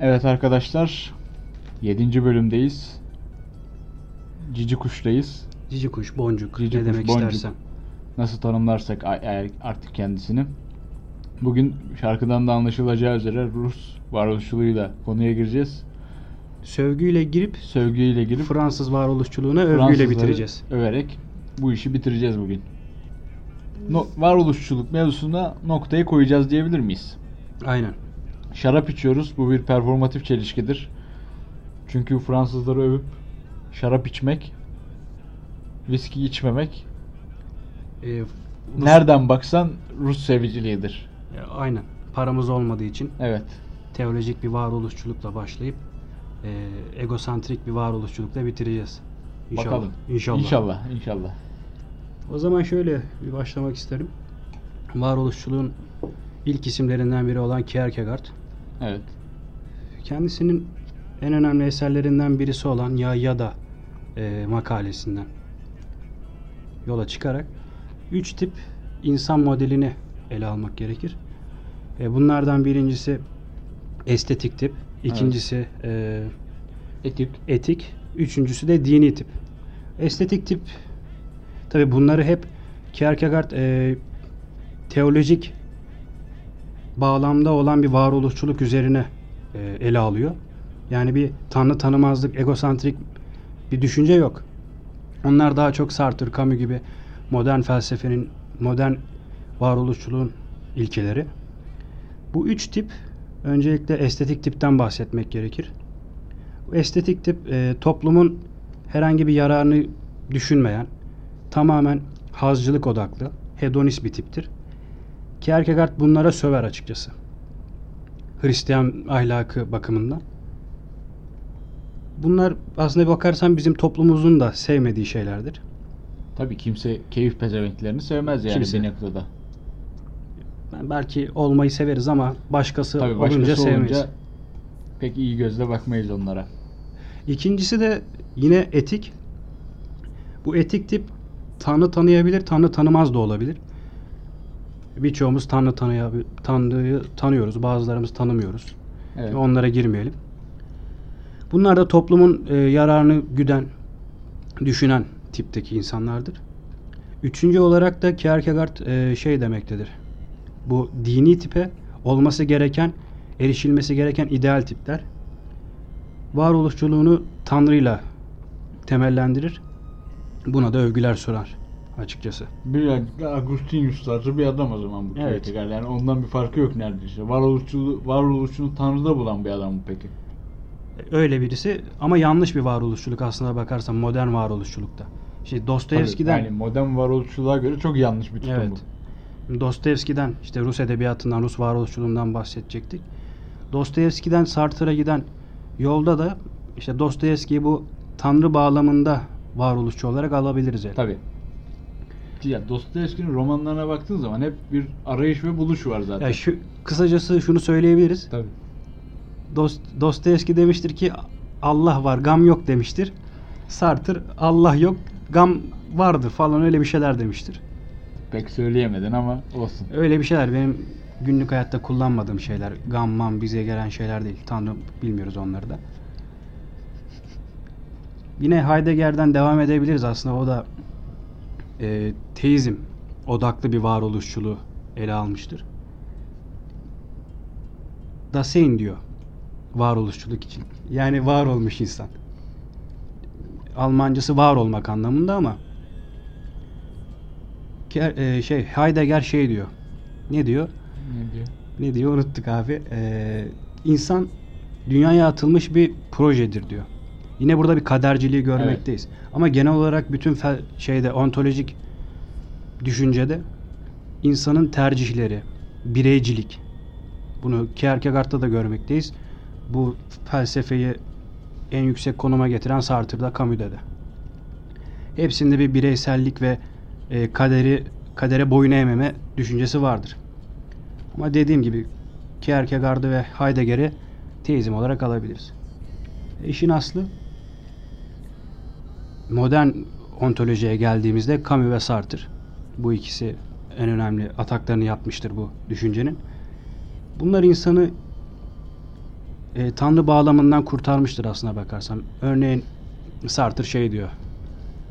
Evet arkadaşlar 7. bölümdeyiz. Cici kuştayız. Cici kuş, boncuk, Cici ne kuş, demek boncuk. istersen. Nasıl tanımlarsak artık kendisini. Bugün şarkıdan da anlaşılacağı üzere Rus varoluşçuluğuyla konuya gireceğiz. Sövgüyle girip Sövgüyle girip Fransız varoluşçuluğuna övgüyle bitireceğiz. överek bu işi bitireceğiz bugün. No, varoluşçuluk mevzusuna noktayı koyacağız diyebilir miyiz? Aynen. Şarap içiyoruz. Bu bir performatif çelişkidir. Çünkü Fransızları övüp şarap içmek, viski içmemek Ee, Rus- nereden baksan Rus seviciliğidir. E, Aynen. Paramız olmadığı için Evet. teolojik bir varoluşçulukla başlayıp e, egosantrik bir varoluşçulukla bitireceğiz. İnşallah. Bakalım. İnşallah. İnşallah. İnşallah. O zaman şöyle bir başlamak isterim. Varoluşçuluğun ilk isimlerinden biri olan Kierkegaard. Evet. Kendisinin en önemli eserlerinden birisi olan Ya Ya da e, makalesinden yola çıkarak üç tip insan modelini ele almak gerekir. E, bunlardan birincisi estetik tip, ikincisi e, Etik. etik, üçüncüsü de dini tip. Estetik tip tabi bunları hep Kierkegaard e, teolojik bağlamda olan bir varoluşçuluk üzerine e, ele alıyor. Yani bir tanrı tanımazlık, egosantrik bir düşünce yok. Onlar daha çok Sartre, Camus gibi modern felsefenin, modern varoluşçuluğun ilkeleri. Bu üç tip öncelikle estetik tipten bahsetmek gerekir. Bu estetik tip e, toplumun herhangi bir yararını düşünmeyen, tamamen hazcılık odaklı, hedonist bir tiptir. Kierkegaard bunlara söver açıkçası. Hristiyan ahlakı bakımından. Bunlar aslında bir bakarsan bizim toplumumuzun da sevmediği şeylerdir. Tabii kimse keyif pezevenklerini sevmez yani Kimse. bir noktada. Ben belki olmayı severiz ama başkası, Tabii olunca başkası sevmeyiz. olunca pek iyi gözle bakmayız onlara. İkincisi de yine etik. Bu etik tip Tanrı tanıyabilir, Tanrı tanımaz da olabilir. Birçoğumuz Tanrı tanıyabil- Tanrı'yı tanıyoruz, bazılarımız tanımıyoruz. Evet. Onlara girmeyelim. Bunlar da toplumun e, yararını güden, düşünen tipteki insanlardır. Üçüncü olarak da Kierkegaard e, şey demektedir. Bu dini tipe olması gereken, erişilmesi gereken ideal tipler. Varoluşçuluğunu Tanrı'yla temellendirir. Buna da övgüler sorar açıkçası. Bir Agustinus tarzı bir adam o zaman bu Evet. Kierkegaard. Yani ondan bir farkı yok neredeyse. Varoluşçuluğu, varoluşçunu Tanrı'da bulan bir adam mı peki? Öyle birisi ama yanlış bir varoluşçuluk aslında bakarsan modern varoluşçulukta. İşte Dostoyevski'den Tabii, yani modern varoluşçuluğa göre çok yanlış bir tutum Evet. Dostoyevski'den işte Rus edebiyatından, Rus varoluşçuluğundan bahsedecektik. Dostoyevski'den Sartre'a giden yolda da işte Dostoyevski'yi bu tanrı bağlamında varoluşçu olarak alabiliriz. bu. Yani. Tabii. Ya Dostoyevski'nin romanlarına baktığın zaman hep bir arayış ve buluş var zaten. Ya şu kısacası şunu söyleyebiliriz. Tabii. Dost, Dostoyevski demiştir ki Allah var, gam yok demiştir. Sartre Allah yok, gam vardır falan öyle bir şeyler demiştir. Pek söyleyemedin ama olsun. Öyle bir şeyler benim günlük hayatta kullanmadığım şeyler. Gamman bize gelen şeyler değil. Tanrı bilmiyoruz onları da. Yine Heidegger'den devam edebiliriz aslında. O da e, teizm odaklı bir varoluşçuluğu ele almıştır. Dasein diyor varoluşçuluk için. Yani var olmuş insan. Almancası var olmak anlamında ama e, şey Heidegger şey diyor. Ne diyor? Ne diyor? Ne diyor unuttuk abi. Ee, insan dünyaya atılmış bir projedir diyor. Yine burada bir kaderciliği görmekteyiz. Ama genel olarak bütün fel- şeyde ontolojik düşüncede insanın tercihleri, bireycilik. Bunu Kierkegaard'da da görmekteyiz. Bu felsefeyi en yüksek konuma getiren Sartre'da, Camus'da da. Hepsinde bir bireysellik ve e, kaderi kadere boyun eğmeme düşüncesi vardır. Ama dediğim gibi Kierkegaard'ı ve Heidegger'i teizm olarak alabiliriz. E, İşin aslı modern ontolojiye geldiğimizde Camus ve Sartre bu ikisi en önemli ataklarını yapmıştır bu düşüncenin. Bunlar insanı e, tanrı bağlamından kurtarmıştır aslına bakarsan. Örneğin Sartre şey diyor.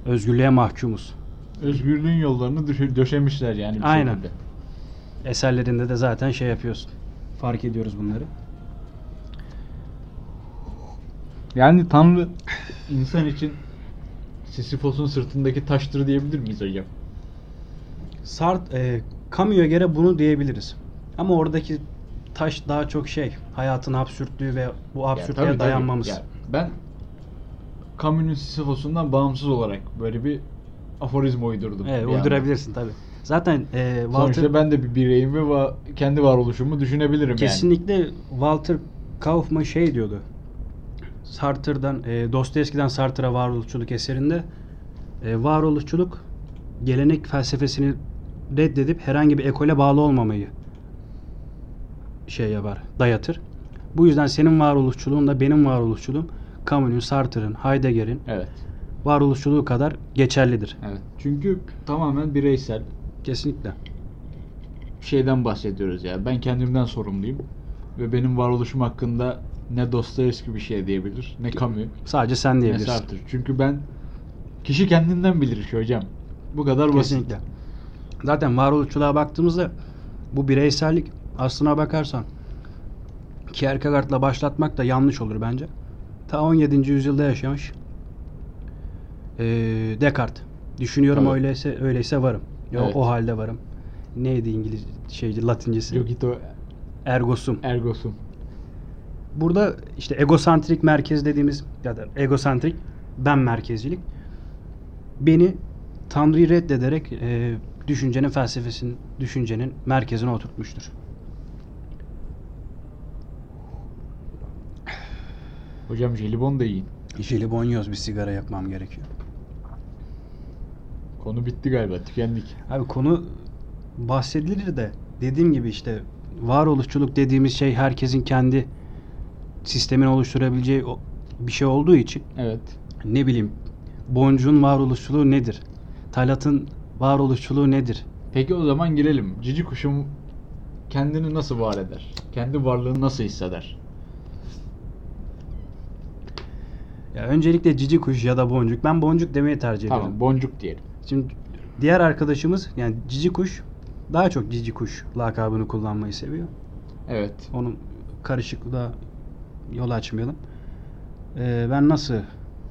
Özgürlüğe mahkumuz. Özgürlüğün yollarını döşemişler yani bir Aynen. şekilde. Eserlerinde de zaten şey yapıyorsun. Fark ediyoruz bunları. Yani Tanrı insan için Sisyphos'un sırtındaki taştır diyebilir miyiz hocam? Sart, e, Camus'a göre bunu diyebiliriz. Ama oradaki taş daha çok şey, hayatın absürtlüğü ve bu absürtlüğe tabii, tabii. dayanmamız. Ya ben Camus'un Sisyphos'undan bağımsız olarak böyle bir aforizma uydurdum. Evet, uydurabilirsin tabi. Zaten e, Walter Sonuçta ben de bir bireyim ve va- kendi varoluşumu düşünebilirim yani. kesinlikle Walter Kaufman şey diyordu. Sartre'dan, e, Dostoyevski'den Sartre'a varoluşçuluk eserinde e, varoluşçuluk gelenek felsefesini reddedip herhangi bir ekole bağlı olmamayı şey yapar, dayatır. Bu yüzden senin varoluşçuluğun da benim varoluşçuluğum Camus'un, Sartre'ın, Heidegger'in Evet. varoluşçuluğu kadar geçerlidir. Evet. Çünkü tamamen bireysel Kesinlikle. şeyden bahsediyoruz ya. Ben kendimden sorumluyum ve benim varoluşum hakkında ne Dostoyevski bir şey diyebilir, ne Camus, Sadece sen ne diyebilirsin. Sartre. Çünkü ben kişi kendinden bilir işi hocam. Bu kadar basit. Kesinlikle. Zaten varoluşçuluğa baktığımızda bu bireysellik aslına bakarsan Kierkegaard'la başlatmak da yanlış olur bence. Ta 17. yüzyılda yaşamış ee, Descartes. Düşünüyorum Tabii. öyleyse öyleyse varım. Ya Evet. o halde varım. Neydi İngiliz şeydi Latincesi? Logito Ergo sum. ergosum. Burada işte egosantrik merkez dediğimiz ya da egosantrik ben merkezcilik beni Tanrı'yı reddederek e, düşüncenin felsefesinin, düşüncenin merkezine oturtmuştur. Hocam jelibon da yiyin. Jelibon yiyoruz bir sigara yakmam gerekiyor. Konu bitti galiba. Tükendik. Abi konu bahsedilir de dediğim gibi işte varoluşçuluk dediğimiz şey herkesin kendi sistemini oluşturabileceği bir şey olduğu için Evet. ne bileyim boncuğun varoluşçuluğu nedir? Talat'ın varoluşçuluğu nedir? Peki o zaman girelim. Cici kuşum kendini nasıl var eder? Kendi varlığını nasıl hisseder? Ya öncelikle cici kuş ya da boncuk. Ben boncuk demeyi tercih ediyorum. Tamam boncuk diyelim. Şimdi diğer arkadaşımız yani cici kuş daha çok cici kuş lakabını kullanmayı seviyor. Evet. Onun karışıklığa yol açmayalım. Ee, ben nasıl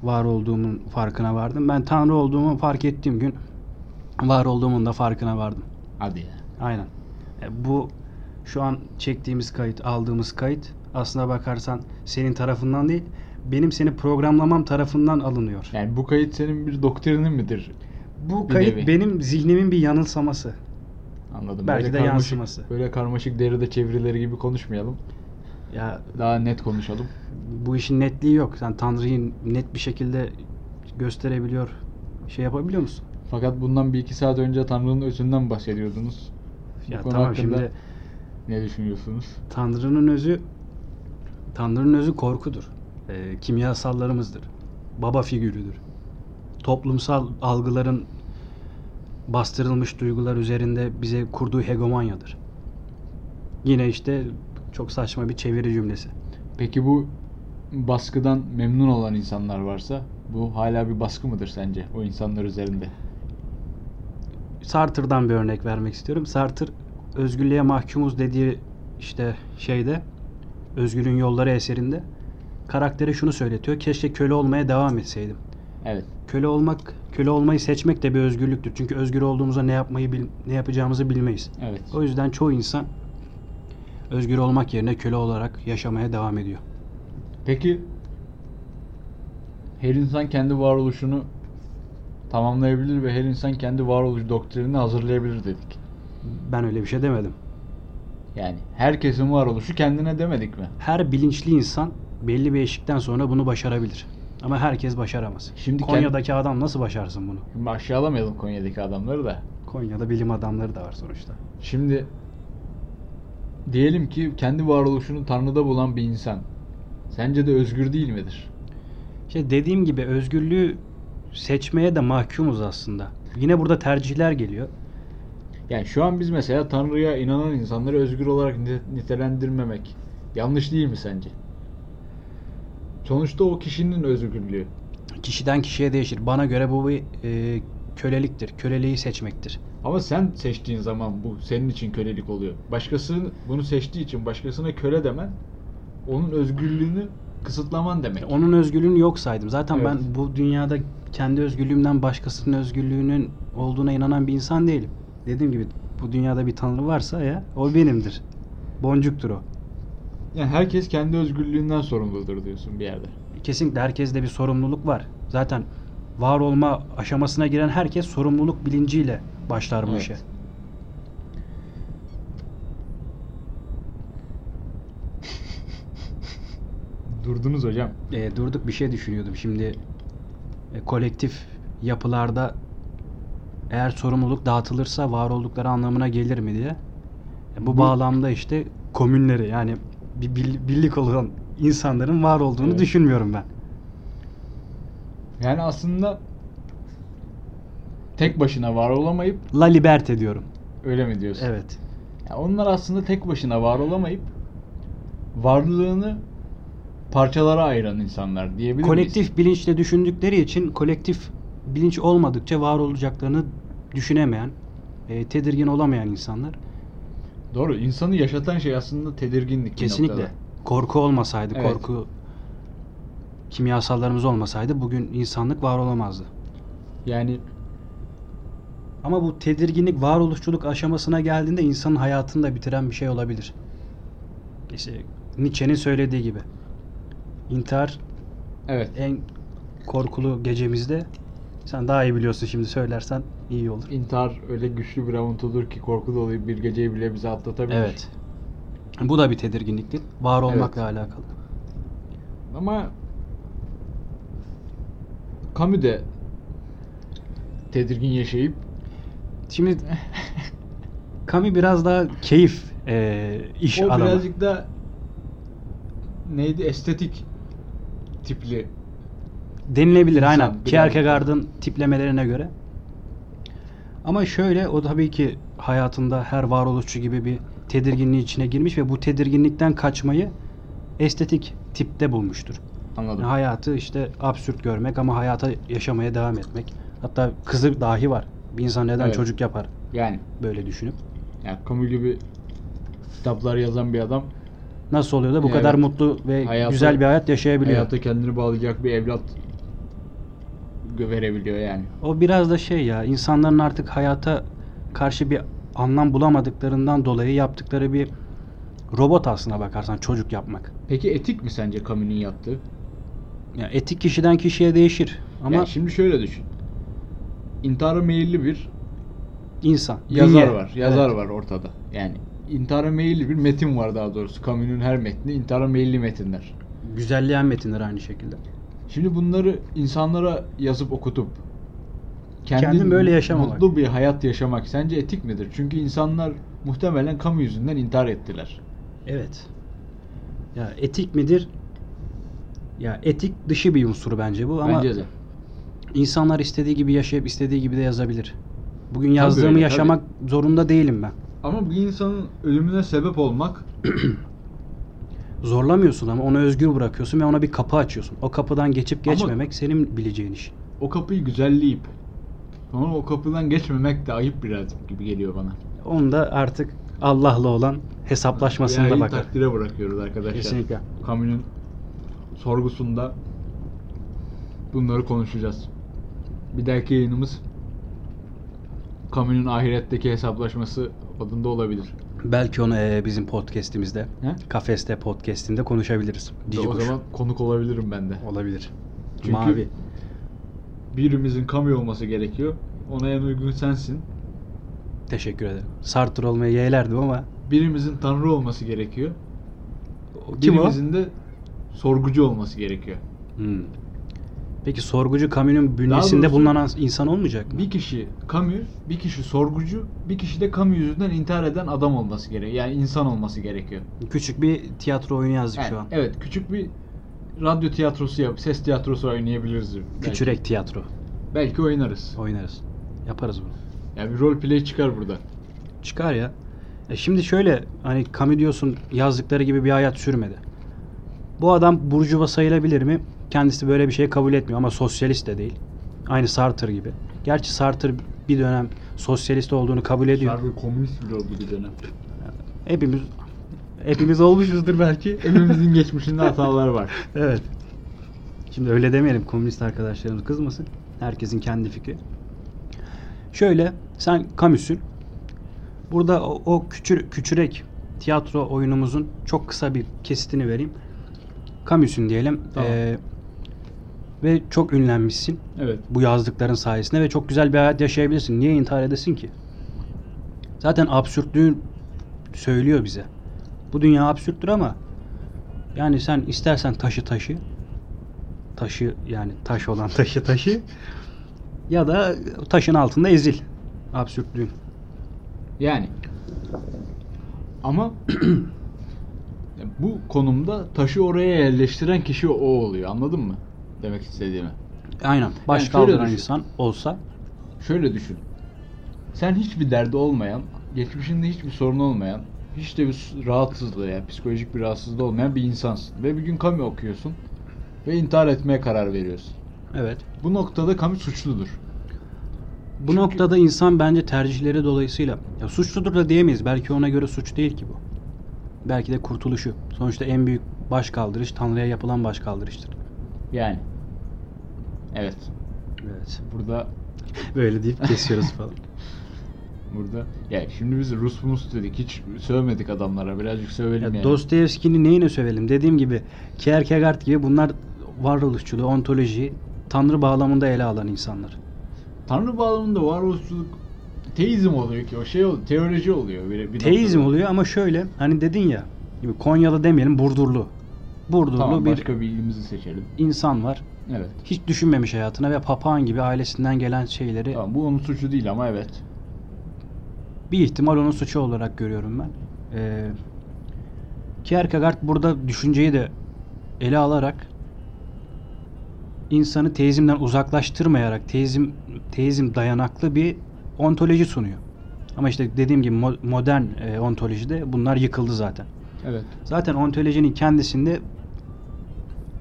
var olduğumun farkına vardım? Ben Tanrı olduğumu fark ettiğim gün var olduğumun da farkına vardım. Hadi ya. Aynen. E, bu şu an çektiğimiz kayıt, aldığımız kayıt aslına bakarsan senin tarafından değil, benim seni programlamam tarafından alınıyor. Yani bu kayıt senin bir doktrinin midir? Bu bir kayıt nevi. benim zihnimin bir yanılsaması. Anladım. Belki Böyle de karmaşık- yansıması. Böyle karmaşık deride çevirileri gibi konuşmayalım. Ya Daha net konuşalım. bu işin netliği yok. Sen Tanrı'yı net bir şekilde gösterebiliyor, şey yapabiliyor musun? Fakat bundan bir iki saat önce Tanrı'nın özünden bahsediyordunuz. Bu Ya konu tamam şimdi ne düşünüyorsunuz? Tanrı'nın özü Tanrı'nın özü korkudur. Ee, kimyasallarımızdır. Baba figürüdür. Toplumsal algıların bastırılmış duygular üzerinde bize kurduğu hegemonyadır. Yine işte çok saçma bir çeviri cümlesi. Peki bu baskıdan memnun olan insanlar varsa bu hala bir baskı mıdır sence o insanlar üzerinde? Sartre'dan bir örnek vermek istiyorum. Sartre özgürlüğe mahkumuz dediği işte şeyde Özgürlüğün Yolları eserinde karaktere şunu söyletiyor. Keşke köle olmaya devam etseydim. Evet. Köle olmak, köle olmayı seçmek de bir özgürlüktür. Çünkü özgür olduğumuzda ne yapmayı bil- ne yapacağımızı bilmeyiz. Evet. O yüzden çoğu insan özgür olmak yerine köle olarak yaşamaya devam ediyor. Peki her insan kendi varoluşunu tamamlayabilir ve her insan kendi varoluş doktrinini hazırlayabilir dedik. Ben öyle bir şey demedim. Yani herkesin varoluşu kendine demedik mi? Her bilinçli insan belli bir eşikten sonra bunu başarabilir. Ama herkes başaramaz. Şimdi kend- Konya'daki adam nasıl başarsın bunu? Şimdi aşağılamayalım Konya'daki adamları da. Konya'da bilim adamları da var sonuçta. Şimdi diyelim ki kendi varoluşunu Tanrı'da bulan bir insan. Sence de özgür değil midir? İşte dediğim gibi özgürlüğü seçmeye de mahkumuz aslında. Yine burada tercihler geliyor. Yani şu an biz mesela Tanrı'ya inanan insanları özgür olarak nite- nitelendirmemek yanlış değil mi sence? Sonuçta o kişinin özgürlüğü. Kişiden kişiye değişir. Bana göre bu bir e, köleliktir. Köleliği seçmektir. Ama sen seçtiğin zaman bu senin için kölelik oluyor. Başkası bunu seçtiği için başkasına köle demen onun özgürlüğünü kısıtlaman demek. Onun özgürlüğünü yok saydım. Zaten Evet. ben bu dünyada kendi özgürlüğümden başkasının özgürlüğünün olduğuna inanan bir insan değilim. Dediğim gibi bu dünyada bir tanrı varsa ya o benimdir. Boncuktur o. Yani herkes kendi özgürlüğünden sorumludur diyorsun bir yerde. Kesinlikle herkeste bir sorumluluk var. Zaten var olma aşamasına giren herkes sorumluluk bilinciyle başlar bu Evet. işe. Durdunuz hocam. E, durduk bir şey düşünüyordum. Şimdi e, kolektif yapılarda eğer sorumluluk dağıtılırsa var oldukları anlamına gelir mi diye. E, bu, Bu- bağlamda işte komünleri yani bir birlik olan insanların var olduğunu Evet. düşünmüyorum ben. Yani aslında tek başına var olamayıp La liberte diyorum. öyle mi diyorsun? Evet. Ya onlar aslında tek başına var olamayıp varlığını parçalara ayıran insanlar diyebilir kolektif miyiz? bilinçle düşündükleri için kolektif bilinç olmadıkça var olacaklarını düşünemeyen, e, tedirgin olamayan insanlar. Doğru. İnsanı yaşatan şey aslında tedirginlik bir Kesinlikle. noktada. Korku olmasaydı, Evet. korku kimyasallarımız olmasaydı bugün insanlık var olamazdı. Yani Ama bu tedirginlik varoluşçuluk aşamasına geldiğinde insanın hayatını da bitiren bir şey olabilir. İşte Nietzsche'nin söylediği gibi. İntihar evet. en korkulu gecemizde. Sen daha iyi biliyorsun şimdi söylersen iyi olur. İntihar öyle güçlü bir avuntudur ki korku dolu bir geceyi bile bize atlatabilir. Evet. Bu da bir tedirginliktir. Var olmakla alakalı. Ama Camus de tedirgin yaşayıp Şimdi Kami biraz daha keyif e, iş o adamı. birazcık da neydi estetik tipli Denilebilir İnsan, aynen. birazcık. Kierkegaard'ın tiplemelerine göre. Ama şöyle o tabii ki hayatında her varoluşçu gibi bir tedirginliğin içine girmiş ve bu tedirginlikten kaçmayı estetik tipte bulmuştur. Anladım. Hayatı işte absürt görmek ama hayata yaşamaya devam etmek. Hatta kızı dahi var. Bir insan neden Evet. çocuk yapar Yani, böyle düşünüp. yani Camus gibi kitaplar yazan bir adam Nasıl oluyor da bu Evet. kadar mutlu ve Hayatı- güzel bir hayat yaşayabiliyor. hayata kendini bağlayacak bir evlat verebiliyor yani. O biraz da şey ya insanların artık hayata karşı bir anlam bulamadıklarından dolayı yaptıkları bir robot aslına bakarsan çocuk yapmak. Peki etik mi sence Camus'un yaptığı? Ya etik kişiden kişiye değişir ama Yani şimdi şöyle düşün. İntihara meyilli bir insan, yazar bünye. var. Yazar Evet. var ortada. Yani intihara meyilli bir metin var daha doğrusu. Camus'un her metni intihara meyilli metinler. Güzelleyen metinler aynı şekilde. Şimdi bunları insanlara yazıp okutup kendin Kendin böyle yaşamamak. mutlu bir hayat yaşamak sence etik midir? Çünkü insanlar muhtemelen Camus yüzünden intihar ettiler. Evet. Ya etik midir? Ya etik dışı bir unsur bence bu ama Bence de. insanlar istediği gibi yaşayıp istediği gibi de yazabilir. Bugün yazdığımı öyle, yaşamak zorunda değilim ben. Ama bir insanın ölümüne sebep olmak Zorlamıyorsun ama onu özgür bırakıyorsun ve ona bir kapı açıyorsun. O kapıdan geçip Ama- geçmemek senin bileceğin iş. o kapıyı güzelleyip sonra o kapıdan geçmemek de ayıp birazcık gibi geliyor bana. Onu da artık Allah'la olan hesaplaşmasında bakar. takdire bırakıyoruz arkadaşlar. Kesinlikle. Camus'un sorgusunda bunları konuşacağız. Bir dahaki yayınımız Camus'un ahiretteki hesaplaşması adında olabilir. Belki onu eee, bizim podcast'imizde, He? Kafeste podcast'inde konuşabiliriz. Cici o kuş. zaman konuk olabilirim ben de. olabilir. Çünkü Mavi. birimizin Camus olması gerekiyor. Ona en uygun sensin. Teşekkür ederim. Sartre olmaya yeğlerdim ama Birimizin Tanrı olması gerekiyor. kim o? Birimizin de sorgucu olması gerekiyor. Hmm. Peki sorgucu Camus'un bünyesinde doğrusu- bulunan insan olmayacak mı? Bir kişi Camus, bir kişi sorgucu, bir kişi de Camus yüzünden intihar eden adam olması gerekiyor. Yani insan olması gerekiyor. Küçük bir tiyatro oyunu yazdık Yani, şu an. Evet, küçük bir radyo tiyatrosu yap, ses tiyatrosu oynayabiliriz. Belki. Küçürek tiyatro Belki oynarız. oynarız. Yaparız bunu. Yani bir rol play çıkar burada. Çıkar ya. E şimdi şöyle hani Camus diyorsun yazdıkları gibi bir hayat sürmedi. Bu adam burjuva sayılabilir mi? Kendisi böyle bir şey kabul etmiyor ama sosyalist de değil. Aynı Sartre gibi. Gerçi Sartre bir dönem sosyalist olduğunu kabul ediyor. Sartre komünist bile oldu bir dönem. Hepimiz hepimiz olmuşuzdur belki. Hepimizin geçmişinde hatalar var. evet. Şimdi öyle demeyelim komünist arkadaşlarımız kızmasın. Herkesin kendi fikri. Şöyle sen Camus'un burada o, o küçür, küçürek tiyatro oyunumuzun çok kısa bir kesitini vereyim. Camus'un diyelim. Tamam. Ee, ve çok ünlenmişsin Evet. bu yazdıkların sayesinde ve çok güzel bir hayat yaşayabilirsin. Niye intihar edesin ki? Zaten absürtlüğü söylüyor bize. Bu dünya absürttür ama yani sen istersen taşı taşı taşı yani taş olan taşı taşı ya da taşın altında ezil absürtlüğün. Yani. Ama bu konumda taşı oraya yerleştiren kişi o oluyor. Anladın mı? Demek istediğimi. Aynen. Baş Yani kaldıran düşün. insan olsa Şöyle düşün. Sen hiçbir derdi olmayan, geçmişinde hiçbir sorun olmayan, hiç de bir rahatsızlığı yani psikolojik bir rahatsızlığı olmayan bir insansın. Ve bir gün Camus okuyorsun ve intihar etmeye karar veriyorsun. evet. Bu noktada Camus suçludur. Bu Çünkü- noktada insan bence tercihleri dolayısıyla ya suçludur da diyemeyiz. Belki ona göre suç değil ki bu. Belki de kurtuluşu. Sonuçta en büyük baş kaldırış Tanrı'ya yapılan baş kaldırıştır. Yani. Evet. Evet. Burada Böyle deyip kesiyoruz falan. burada ya şimdi biz Rus Mus dedik hiç sövmedik adamlara birazcık sövelim Ya yani. Dostoyevski'nin neyine sövelim? Dediğim gibi Kierkegaard gibi bunlar varoluşçuluğu, ontolojiyi Tanrı bağlamında ele alan insanlar. Tanrı bağlamında varoluşçuluk teizm oluyor ki o şey oluyor, teoloji oluyor. Bir, bir Teizm noktada. oluyor ama şöyle hani dedin ya gibi Konyalı demeyelim Burdurlu. Burdurlu Tamam bir başka bir ilimizi seçelim. insan var. Evet. Hiç düşünmemiş hayatına ve papağan gibi ailesinden gelen şeyleri Tamam bu onun suçu değil ama evet. bir ihtimal onun suçu olarak görüyorum ben. Ee, Kierkegaard burada düşünceyi de ele alarak insanı teizmden uzaklaştırmayarak teizm teizm dayanaklı bir ontoloji sunuyor. Ama işte dediğim gibi mo- modern e, ontolojide bunlar yıkıldı zaten. Evet. Zaten ontolojinin kendisinde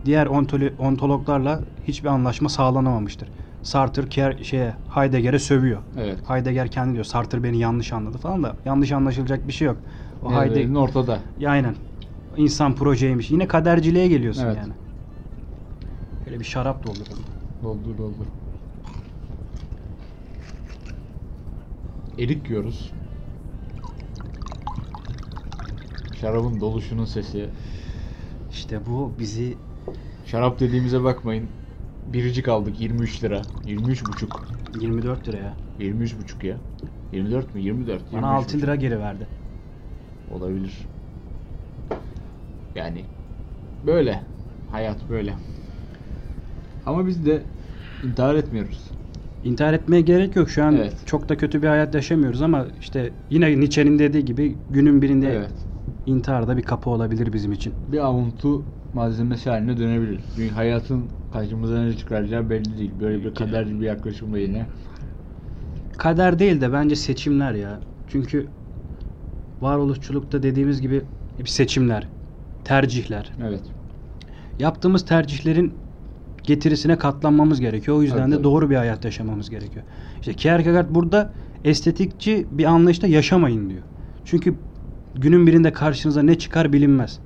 diğer ontolo- ontologlarla hiçbir anlaşma sağlanamamıştır. Sartre Kier, şeye Heidegger'e sövüyor. Evet. Heidegger kendi diyor Sartre beni yanlış anladı falan da yanlış anlaşılacak bir şey yok. O Heidegger'in Heidegger ortada. Ya aynen. İnsan projeymiş. Yine kaderciliğe geliyorsun Evet. yani. Böyle bir şarap dolduralım. Doldur doldur. Erik yiyoruz. Şarabın doluşunun sesi. İşte bu bizi Şarap dediğimize bakmayın. Biricik aldık 23 lira. 23 buçuk. 24 liraya. 23 buçuk ya. 24 mü? 24. Bana 23 6 buçuk. lira geri verdi. Olabilir. Yani böyle. Hayat böyle. Ama biz de intihar etmiyoruz. İntihar etmeye gerek yok. Şu an Evet. çok da kötü bir hayat yaşamıyoruz ama işte yine Nietzsche'nin dediği gibi günün birinde Evet. intihar da bir kapı olabilir bizim için. Bir avuntu malzemesi haline dönebilir. Çünkü hayatın karşımıza ne çıkaracağı belli değil. Böyle bir kaderci bir yaklaşımla yine. Kader değil de bence seçimler ya. Çünkü varoluşçulukta dediğimiz gibi hep seçimler, tercihler. Evet. Yaptığımız tercihlerin getirisine katlanmamız gerekiyor. O yüzden Tabii, de tabii. doğru bir hayat yaşamamız gerekiyor. İşte Kierkegaard burada estetikçi bir anlayışta yaşamayın diyor. Çünkü günün birinde karşınıza ne çıkar bilinmez.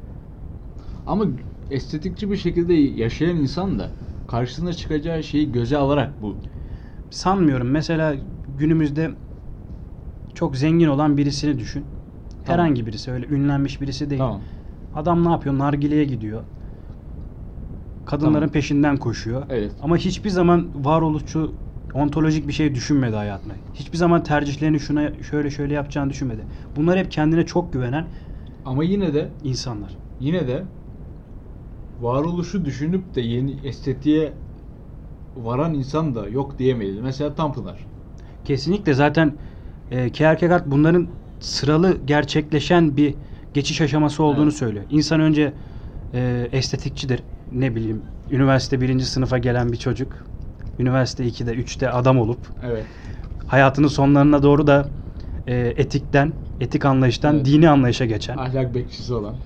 Ama estetikçi bir şekilde yaşayan insan da karşısına çıkacağı şeyi göze alarak bu. Sanmıyorum. Mesela günümüzde çok zengin olan birisini düşün. Tamam. Herhangi birisi öyle ünlenmiş birisi değil. Tamam. Adam ne yapıyor? Nargileye gidiyor. Kadınların Tamam. peşinden koşuyor. Evet. Ama hiçbir zaman varoluşçu ontolojik bir şey düşünmedi hayatında. Hiçbir zaman tercihlerini şuna şöyle şöyle yapacağını düşünmedi. Bunlar hep kendine çok güvenen Ama yine de insanlar. yine de varoluşu düşünüp de yeni estetiğe varan insan da yok diyemeyiz. Mesela Tanpınar. Kesinlikle zaten e, Kierkegaard bunların sıralı gerçekleşen bir geçiş aşaması olduğunu Evet. söylüyor. İnsan önce e, estetikçidir. Ne bileyim üniversite birinci sınıfa gelen bir çocuk. Üniversite 2'de 3'te adam olup Evet. hayatının sonlarına doğru da e, etikten, etik anlayıştan Evet. dini anlayışa geçen. Ahlak bekçisi olan.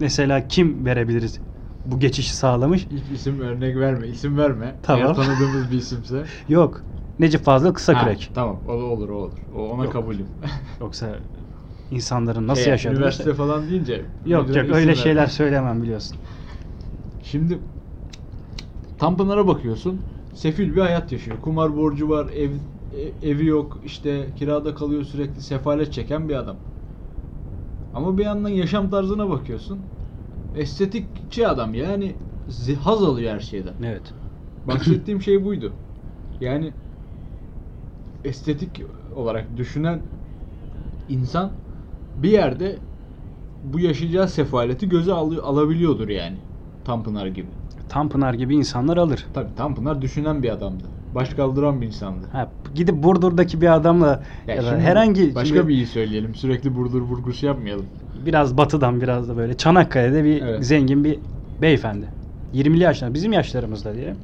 Mesela kim verebiliriz? bu geçişi sağlamış. Hiç isim örnek verme, isim verme. Tamam. Eğer tanıdığımız bir isimse. Yok. Necip Fazıl Kısa Ha, Kürek. Tamam, o olur, o olur. O ona Yok. kabulüm. Yoksa insanların nasıl Şey, yaşadığını... Üniversite falan deyince. Yok yok öyle şeyler söylemem biliyorsun. Şimdi Tanpınar'a bakıyorsun. Sefil bir hayat yaşıyor. Kumar borcu var, ev e- evi yok, işte kirada kalıyor sürekli sefalet çeken bir adam. Ama bir yandan yaşam tarzına bakıyorsun. Estetikçi adam yani haz alıyor her şeyden. Evet. Bahsettiğim şey buydu. Yani estetik olarak düşünen insan bir yerde bu yaşayacağı sefaleti göze alıyor, alabiliyordur yani. Tanpınar gibi. Tanpınar gibi insanlar alır. Tabii Tanpınar düşünen bir adamdı. Baş kaldıran bir insandı. Ha, gidip Burdur'daki bir adamla Ya ya da herhangi başka şimdi bir iyi söyleyelim. Sürekli Burdur vurgusu yapmayalım. biraz batıdan biraz da böyle Çanakkale'de bir Evet. zengin bir beyefendi. 20'li yaşlarında bizim yaşlarımızda diyelim.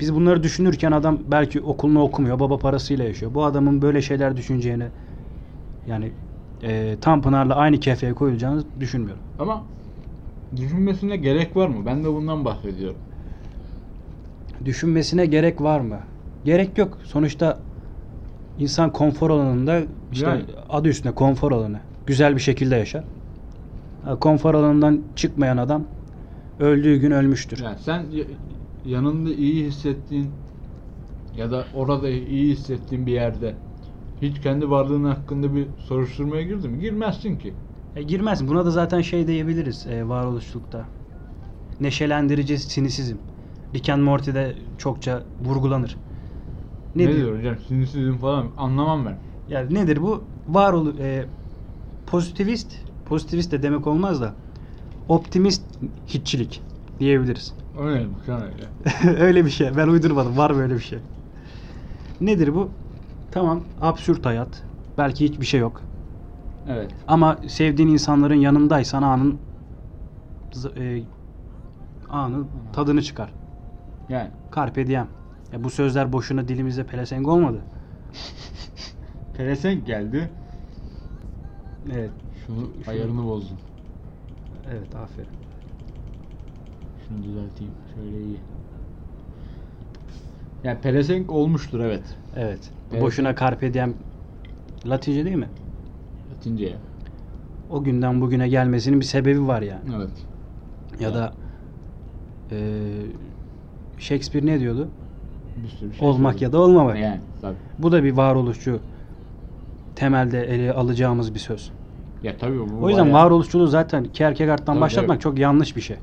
Biz bunları düşünürken adam belki okulunu okumuyor, baba parasıyla yaşıyor. Bu adamın böyle şeyler düşüneceğini yani e, Tanpınar'la aynı kefeye koyulacağını düşünmüyorum. Ama düşünmesine gerek var mı? Ben de bundan bahsediyorum. Düşünmesine gerek var mı? Gerek yok. Sonuçta insan konfor alanında işte Yani. adı üstünde konfor alanı. Güzel bir şekilde yaşar. Konfor alanından çıkmayan adam öldüğü gün ölmüştür. Yani sen yanında iyi hissettiğin ya da orada iyi hissettiğin bir yerde hiç kendi varlığın hakkında bir soruşturmaya girdin mi? Girmezsin ki. E, girmez. Buna da zaten şey diyebiliriz e, varoluşlukta. Neşelendirici sinisizm. Rick and Morty'de çokça vurgulanır. Ne, Ne, diyor hocam? Sinirsizm falan anlamam ben. Yani nedir bu? Varolu e, pozitivist, pozitivist de demek olmaz da optimist hiççilik diyebiliriz. Öyle mi? Öyle. öyle bir şey. Ben uydurmadım. Var böyle bir şey. Nedir bu? Tamam, absürt hayat. Belki hiçbir şey yok. Evet. Ama sevdiğin insanların yanındaysan anın e, anın tadını çıkar. Yani Carpe diem. Ya bu sözler boşuna dilimize pelesenk olmadı. pelesenk geldi. Evet. Şunu ayarını bozdun. Evet, aferin. Şunu düzelteyim. Şöyle iyi. Yani pelesenk olmuştur evet. Evet. Evet. Boşuna carpe diem Latince değil mi? Latince'ye. O günden bugüne gelmesinin bir sebebi var yani. Evet. Ya da eee, Shakespeare ne diyordu? Bir sürü şey Olmak söyledi. ya da olmamak. Yani tabii. Bu da bir varoluşçu temelde ele alacağımız bir söz. Ya tabii bu O yüzden bayağı- varoluşçuluğu zaten Kierkegaard'dan Tabii, başlatmak tabii. çok yanlış bir şey.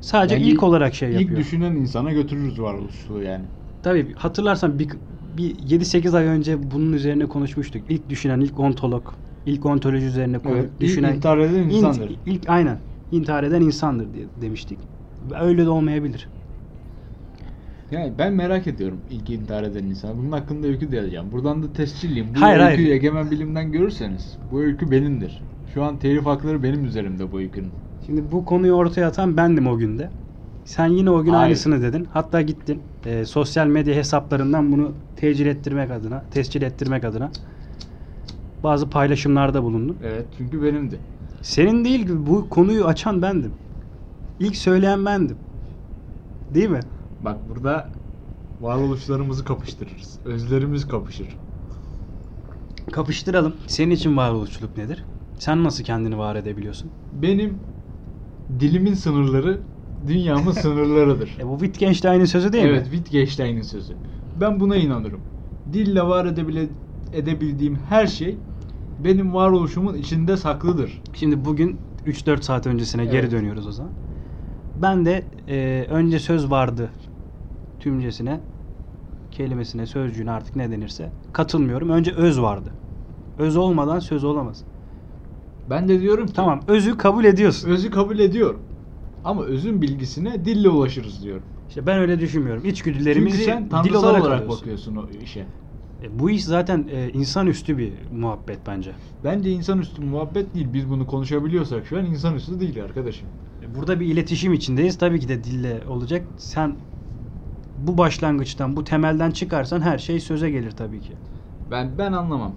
Sadece Yani ilk olarak şey ilk yapıyor. düşünen insana götürürüz varoluşçuluğu yani. Tabii hatırlarsan bir, bir 7-8 ay önce bunun üzerine konuşmuştuk. İlk düşünen, ilk ontolog, ilk ontoloji üzerine ko- Evet, düşünen intihar eden int- insandır. ilk aynen intihar eden insandır diye demiştik. Öyle de olmayabilir. Yani ben merak ediyorum ilk intihar eden insan. Bunun hakkında öykü de yazacağım. Buradan da tescilleyeyim. Bu Hayır, öyküyü hayır. egemen bilimden görürseniz bu öykü benimdir. Şu an telif hakları benim üzerimde bu öykünün. Şimdi bu konuyu ortaya atan bendim o günde. Sen yine o gün Hayır. aynısını dedin. Hatta gittin e, sosyal medya hesaplarından bunu tecil ettirmek adına, tescil ettirmek adına bazı paylaşımlarda bulundun. Evet çünkü benimdi. Senin değil gibi bu konuyu açan bendim. İlk söyleyen bendim. Değil mi? Bak burada varoluşlarımızı kapıştırırız. Özlerimiz kapışır. Kapıştıralım. Senin için varoluşçuluk nedir? Sen nasıl kendini var edebiliyorsun? Benim dilimin sınırları dünyamın sınırlarıdır. E bu Wittgenstein'in sözü değil evet, mi? Wittgenstein'in sözü. Ben buna inanırım. Dille var edebile, edebildiğim her şey benim varoluşumun içinde saklıdır. Şimdi bugün 3-4 saat öncesine geri Evet. dönüyoruz o zaman. Ben de e, önce söz vardı tümcesine, kelimesine, sözcüğüne artık ne denirse katılmıyorum. Önce öz vardı. Öz olmadan söz olamaz. Ben de diyorum ki Tamam, özü kabul ediyorsun. özü kabul ediyorum. Ama özün bilgisine dille ulaşırız diyorum. İşte ben öyle düşünmüyorum. Çünkü İçgüdülerimizi sen dil olarak, olarak, alıyorsun. bakıyorsun o işe. E, bu iş zaten e, insanüstü bir muhabbet bence. Bence insanüstü muhabbet değil. Biz bunu konuşabiliyorsak şu an insanüstü değil arkadaşım. E, Burada bir iletişim içindeyiz. Tabii ki de dille olacak. Sen bu başlangıçtan, bu temelden çıkarsan her şey söze gelir tabii ki. Ben ben anlamam.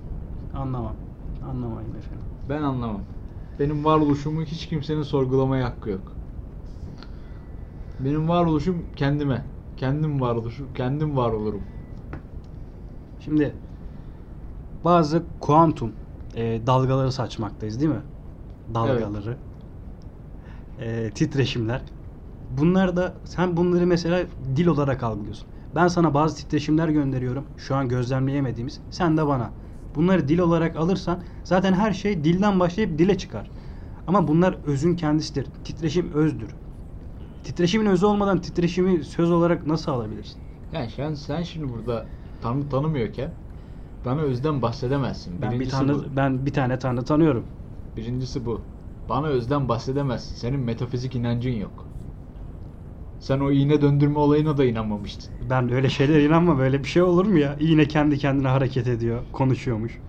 Anlamam. Anlamayın efendim. Ben anlamam. Benim varoluşumu hiç kimsenin sorgulamaya hakkı yok. Benim varoluşum kendime. Kendim varoluşum, kendim var olurum. Şimdi bazı kuantum e, dalgaları saçmaktayız değil mi? Dalgaları. E, titreşimler. Bunlar da sen bunları mesela dil olarak algılıyorsun. Ben sana bazı titreşimler gönderiyorum. Şu an gözlemleyemediğimiz. Sen de bana. Bunları dil olarak alırsan zaten her şey dilden başlayıp dile çıkar. Ama bunlar özün kendisidir. Titreşim özdür. Titreşimin özü olmadan titreşimi söz olarak nasıl alabilirsin? Yani sen, sen şimdi burada Tanrı tanımıyorken bana özden bahsedemezsin. Ben bir tane bu. ben bir tane tanrı tanıyorum. Birincisi bu. Bana özden bahsedemezsin. Senin metafizik inancın yok. Sen o iğne döndürme olayına da inanmamıştın. Ben öyle şeylere inanmam. Böyle bir şey olur mu ya? Yine kendi kendine hareket ediyor, konuşuyormuş.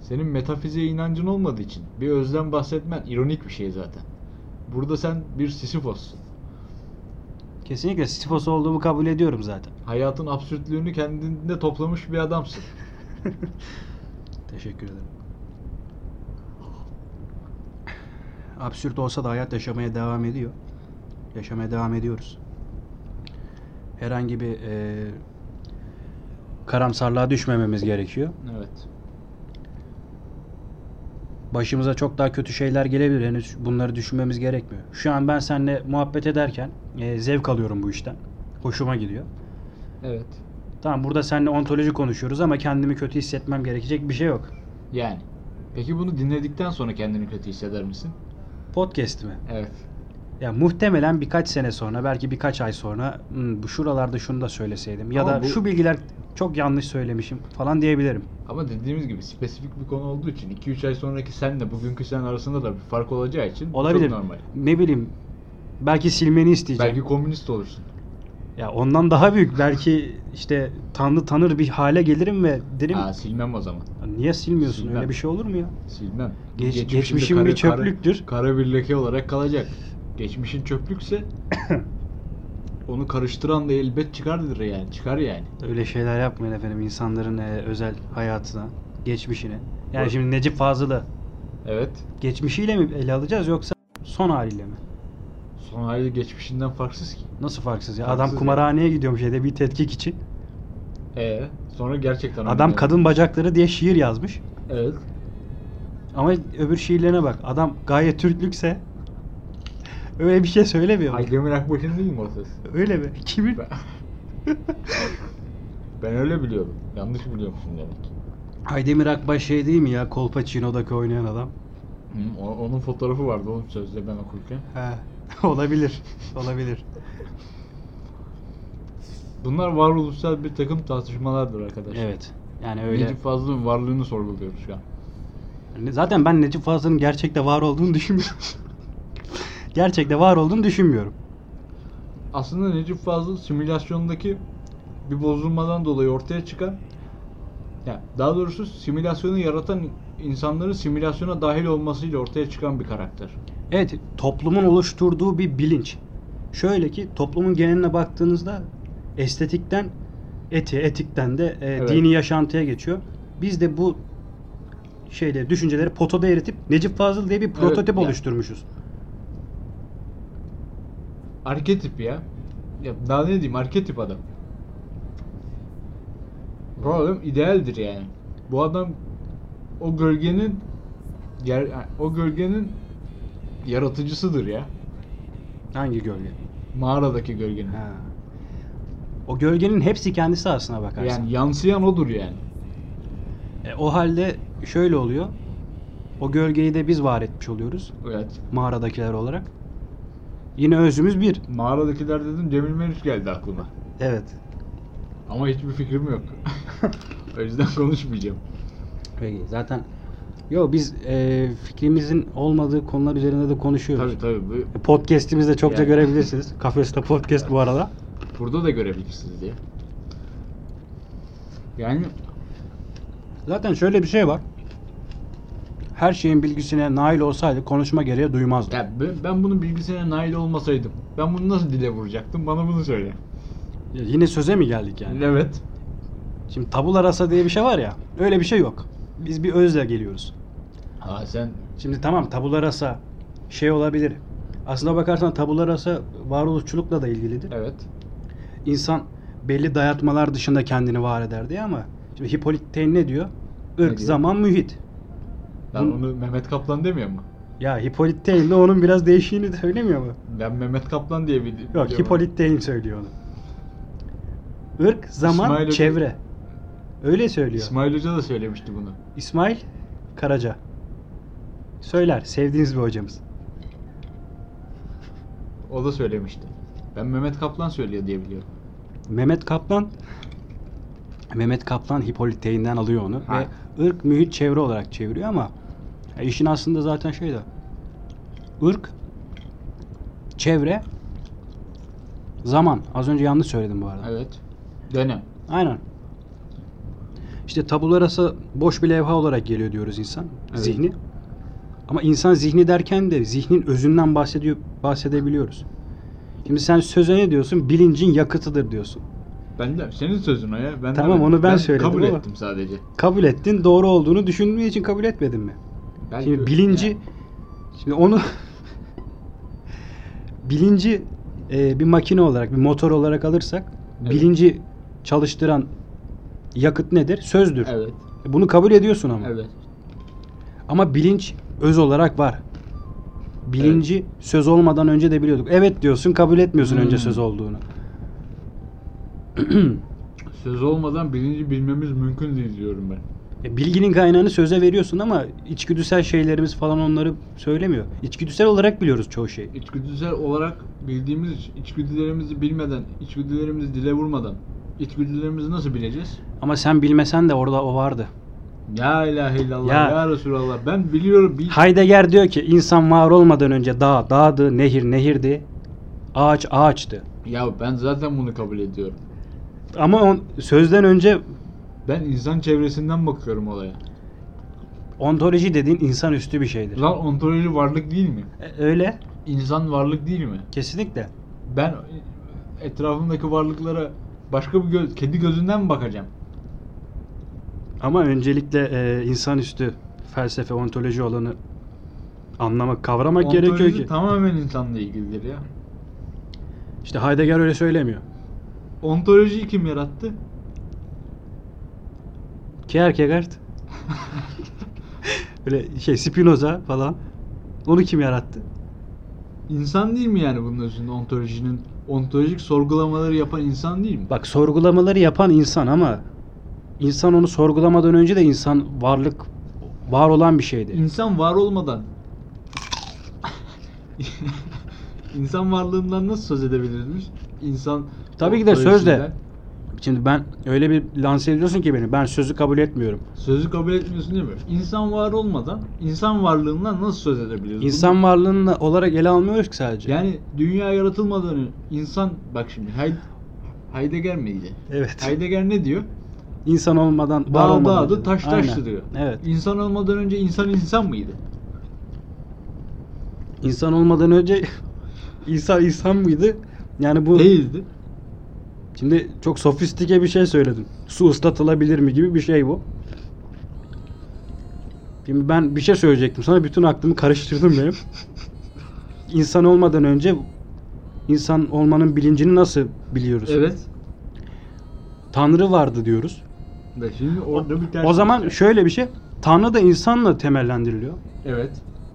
Senin metafiziğe inancın olmadığı için bir özden bahsetmen ironik bir şey zaten. Burada sen bir Sisyphos'sun. Kesinlikle Sisyphos olduğumu kabul ediyorum zaten. Hayatın absürtlüğünü kendinde toplamış bir adamsın. Teşekkür ederim. Absürt olsa da hayat yaşamaya devam ediyor. Yaşamaya devam ediyoruz. Herhangi bir e, karamsarlığa düşmememiz gerekiyor. Evet. Başımıza çok daha kötü şeyler gelebilir. Henüz bunları düşünmemiz gerekmiyor. Şu an ben seninle muhabbet ederken e, zevk alıyorum bu işten. Hoşuma gidiyor. Evet. Tamam burada seninle ontoloji konuşuyoruz ama kendimi kötü hissetmem gerekecek bir şey yok. Yani. Peki bunu dinledikten sonra kendini kötü hisseder misin? Podcast mi? Evet. Ya muhtemelen birkaç sene sonra belki birkaç ay sonra "Hmm, bu şuralarda şunu da söyleseydim ya Ama da bu- şu bilgiler çok yanlış söylemişim falan diyebilirim. Ama dediğimiz gibi spesifik bir konu olduğu için 2-3 ay sonraki senle bugünkü sen arasında da bir fark olacağı için Olabilir. çok normal. Ne bileyim belki silmeni isteyeceğim. Belki komünist olursun. Ya ondan daha büyük belki işte tanrı tanır bir hale gelirim ve derim Aa, silmem o zaman. niye silmiyorsun Silmem. öyle bir şey olur mu ya? Silmem. Geç- Geçmişinde geçmişin bir çöplüktür. Kara, kara bir leke olarak kalacak. Geçmişin çöplükse onu karıştıran da elbet çıkardır yani. Çıkar yani. Öyle şeyler yapmayın efendim insanların e, özel hayatına, geçmişine. Yani Bu- şimdi Necip Fazıl'ı Evet. geçmişiyle mi ele alacağız yoksa son haliyle mi? Son hali geçmişinden farksız ki. Nasıl farksız ya? Farksız Adam kumarhaneye gidiyormuş şeyde bir tetkik için. Ee, sonra gerçekten Adam kadın bacakları diye şiir yazmış. Evet. Ama öbür şiirlerine bak. Adam gayet Türklükse öyle bir şey söylemiyor. mu? Aydemir Akbaş'ın değil mi o ses? Öyle mi? Kimin? Ben, ben öyle biliyorum. Yanlış biliyormuşum demek. Aydemir Akbaş şey değil mi ya? Kolpaçino'daki oynayan adam. Hı, o- onun fotoğrafı vardı onun sözde ben okurken. He. olabilir. Olabilir. Bunlar varoluşsal bir takım tartışmalardır arkadaşlar. Evet. Yani öyle. Necip Fazıl'ın varlığını sorguluyoruz şu an. Zaten ben Necip Fazıl'ın gerçekte var olduğunu düşünmüyorum. gerçekte var olduğunu düşünmüyorum. Aslında Necip Fazıl simülasyondaki bir bozulmadan dolayı ortaya çıkan ya daha doğrusu simülasyonu yaratan insanların simülasyona dahil olmasıyla ortaya çıkan bir karakter. Evet, toplumun oluşturduğu bir bilinç. Şöyle ki toplumun geneline baktığınızda estetikten etiğe, etikten de e, Evet. dini yaşantıya geçiyor. Biz de bu şeyleri, düşünceleri potoda eritip Necip Fazıl diye bir prototip ya. oluşturmuşuz. Arketip ya. Ya daha ne diyeyim arketip adam. Bu adam idealdir yani. Bu adam o gölgenin yer, o gölgenin yaratıcısıdır ya. Hangi gölge? Mağaradaki gölgenin. Ha. O gölgenin hepsi kendisi aslına bakarsan. Yani yansıyan odur yani. E, o halde şöyle oluyor. O gölgeyi de biz var etmiş oluyoruz. Evet. Mağaradakiler olarak. Yine özümüz bir. Mağaradakiler dedim Cemil Meriç geldi aklıma. Evet. Ama hiçbir fikrim yok. o yüzden konuşmayacağım. Peki zaten Yo biz e, fikrimizin olmadığı konular üzerinde de konuşuyoruz. Tabii tabii. Bu, Podcast'imizde çokça Yani. görebilirsiniz. Kafeste podcast bu arada. burada da görebilirsiniz diye. Yani Zaten şöyle bir şey var. Her şeyin bilgisine nail olsaydı konuşma gereği duymazdı. ya ben, ben bunun bilgisine nail olmasaydım ben bunu nasıl dile vuracaktım? Bana bunu söyle. Ya Yine söze mi geldik yani? Evet. Şimdi tabula rasa diye bir şey var ya. Öyle bir şey yok. Biz bir özle geliyoruz. Ha sen Şimdi tamam tabula rasa şey olabilir. Aslına bakarsan tabula rasa varoluşçulukla da ilgilidir. Evet. İnsan belli dayatmalar dışında kendini var eder diye ama şimdi Hippolit Taine ne diyor? Ne Irk, diyor? zaman, mühit. Ben Bunu- onu Mehmet Kaplan demiyor mu? Ya Hippolit Taine de onun biraz değişiğini de söylemiyor mu? Ben Mehmet Kaplan diye bir Yok biliyorum. Hippolit Taine söylüyor onu. Irk, zaman, İsmail Hoca- çevre. Öyle söylüyor. İsmail Hoca da söylemişti bunu. İsmail Karaca. Söyler. Sevdiğiniz bir hocamız. O da söylemişti. Ben Mehmet Kaplan söylüyor diye biliyorum. Mehmet Kaplan Mehmet Kaplan Hippolit Taine'den alıyor onu Ha. ve ırk, mühit, çevre olarak çeviriyor ama ya işin aslında zaten şey de ırk, çevre, zaman. Az önce yanlış söyledim bu arada. Evet. Dönem. Aynen. İşte tabula rasa boş bir levha olarak geliyor diyoruz insan. Evet. Zihni. Ama insan zihni derken de zihnin özünden bahsediyor bahsedebiliyoruz. Şimdi sen söze ne diyorsun? Bilincin yakıtıdır diyorsun. Ben de senin sözün o ya. Ben Tamam, demedim. onu ben söyledim kabul ama- ettim sadece. Kabul ettin. Doğru olduğunu düşündüğün için kabul etmedin mi? Belki- Şimdi bilinci Yani. şimdi onu bilinci e, bir makine olarak, bir motor olarak alırsak Evet. bilinci çalıştıran yakıt nedir? Sözdür. Evet. Bunu kabul ediyorsun ama. Evet. Ama bilinç öz olarak var. Bilinci söz olmadan önce de biliyorduk. Evet diyorsun, kabul etmiyorsun önce Hmm. söz olduğunu. Söz olmadan bilinci bilmemiz mümkün değil diyorum ben. E, Bilginin kaynağını söze veriyorsun ama içgüdüsel şeylerimiz falan onları söylemiyor. İçgüdüsel olarak biliyoruz çoğu şey. İçgüdüsel olarak bildiğimiz için içgüdülerimizi bilmeden, içgüdülerimizi dile vurmadan içgüdülerimizi nasıl bileceğiz? Ama sen bilmesen de orada o vardı. Ya ilahe illallah Ya. ya, Resulallah ben biliyorum bil Heidegger diyor ki insan var olmadan önce dağ dağdı, nehir nehirdi, ağaç ağaçtı. Ya ben zaten bunu kabul ediyorum. Ama on, sözden önce Ben insan çevresinden bakıyorum olaya. ontoloji dediğin insanüstü bir şeydir. Lan ontoloji varlık değil mi? E, öyle. İnsan varlık değil mi? Kesinlikle. Ben etrafımdaki varlıklara başka bir göz, kedi gözünden mi bakacağım? Ama öncelikle e, insanüstü felsefe, ontoloji olanı anlamak, kavramak Ontoloji gerekiyor ki. tamamen insanla ilgilidir ya. İşte Heidegger öyle söylemiyor. Ontolojiyi kim yarattı? Kierkegaard. Böyle şey Spinoza falan. Onu kim yarattı? İnsan değil mi yani bunun özünde ontolojinin ontolojik sorgulamaları yapan insan değil mi? Bak sorgulamaları yapan insan ama insan onu sorgulamadan önce de insan varlık var olan bir şeydi. İnsan var olmadan insan varlığından nasıl söz edebilirmiş? İnsan Tabii ki de sözle. Şimdi ben öyle bir lanse ediyorsun ki beni. Ben sözü kabul etmiyorum. Sözü kabul etmiyorsun değil mi? İnsan var olmadan insan varlığından nasıl söz edebiliriz? İnsan varlığını olarak ele almıyoruz ki sadece. Yani dünya yaratılmadan önce insan bak şimdi Heid Heidegger miydi? Evet. Heidegger ne diyor? İnsan olmadan var Dağ olmadan dağdı, taş Aynen. taştı diyor. Evet. İnsan olmadan önce insan insan mıydı? İnsan olmadan önce insan insan mıydı? Yani bu Değildi. Şimdi çok sofistike bir şey söyledim. Su ıslatılabilir mi gibi bir şey bu. Şimdi ben bir şey söyleyecektim sana bütün aklımı karıştırdım benim. İnsan olmadan önce insan olmanın bilincini nasıl biliyoruz? Evet. Tanrı vardı diyoruz. Ve şimdi orada bir ters O zaman şey. şöyle bir şey. Tanrı da insanla temellendiriliyor. Evet.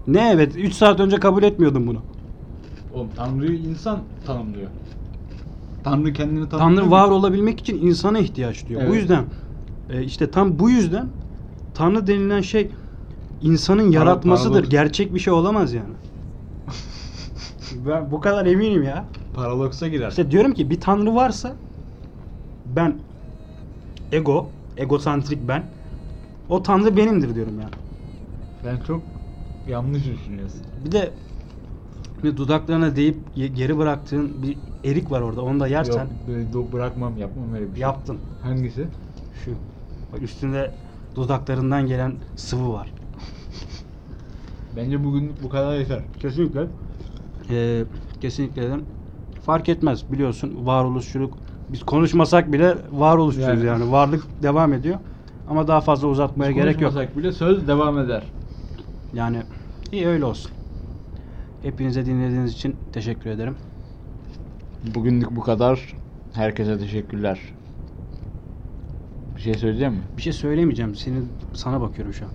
Ne evet 3 saat önce kabul etmiyordum bunu. Oğlum Tanrı'yı insan tanımlıyor. Tanrı kendini tanımlıyor. Tanrı var olabilmek için insana ihtiyaç. Bu Evet. yüzden e, işte tam bu yüzden Tanrı denilen şey insanın yaratmasıdır. paradoks. Gerçek bir şey olamaz yani. ben bu kadar eminim ya. Paradoksa girer. İşte diyorum ki bir tanrı varsa ben ego, egosantrik ben. O tanrı benimdir diyorum yani. Sen çok yanlış düşünüyorsun. Bir de bir dudaklarına değip ye- geri bıraktığın bir erik var orada. Onu da yersen Yok, bırakmam, yapmam öyle bir şey. yaptın. Hangisi? Şu. Bak üstünde dudaklarından gelen sıvı var. Bence bugün bu kadar yeter. Kesinlikle. Ee, kesinlikle dedim. Fark etmez biliyorsun varoluşçuluk. Biz konuşmasak bile varoluşçuyuz Yani. yani. Varlık devam ediyor. Ama daha fazla uzatmaya Hiç gerek yok. konuşmasak bile söz devam eder. Yani iyi öyle olsun. Hepinize dinlediğiniz için teşekkür ederim. Bugünlük bu kadar. Herkese teşekkürler. Bir şey söyleyeceğim mi? Bir şey söylemeyeceğim. Senin sana bakıyorum şu an.